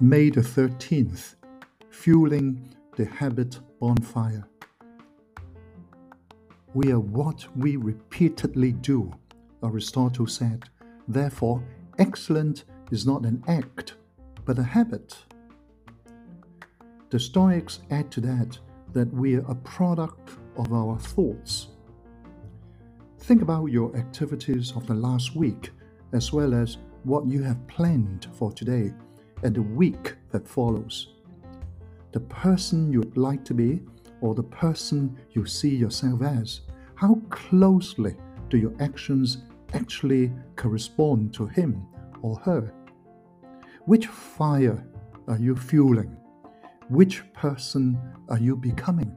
May the 13th, fueling the habit bonfire. We are what we repeatedly do, Aristotle said. Therefore, excellent is not an act, but a habit. The Stoics add to that that we are a product of our thoughts. Think about your activities of the last week, as well as what you have planned for today and the week that follows. The person you'd like to be, or the person you see yourself as, how closely do your actions actually correspond to him or her? Which fire are you fueling? Which person are you becoming?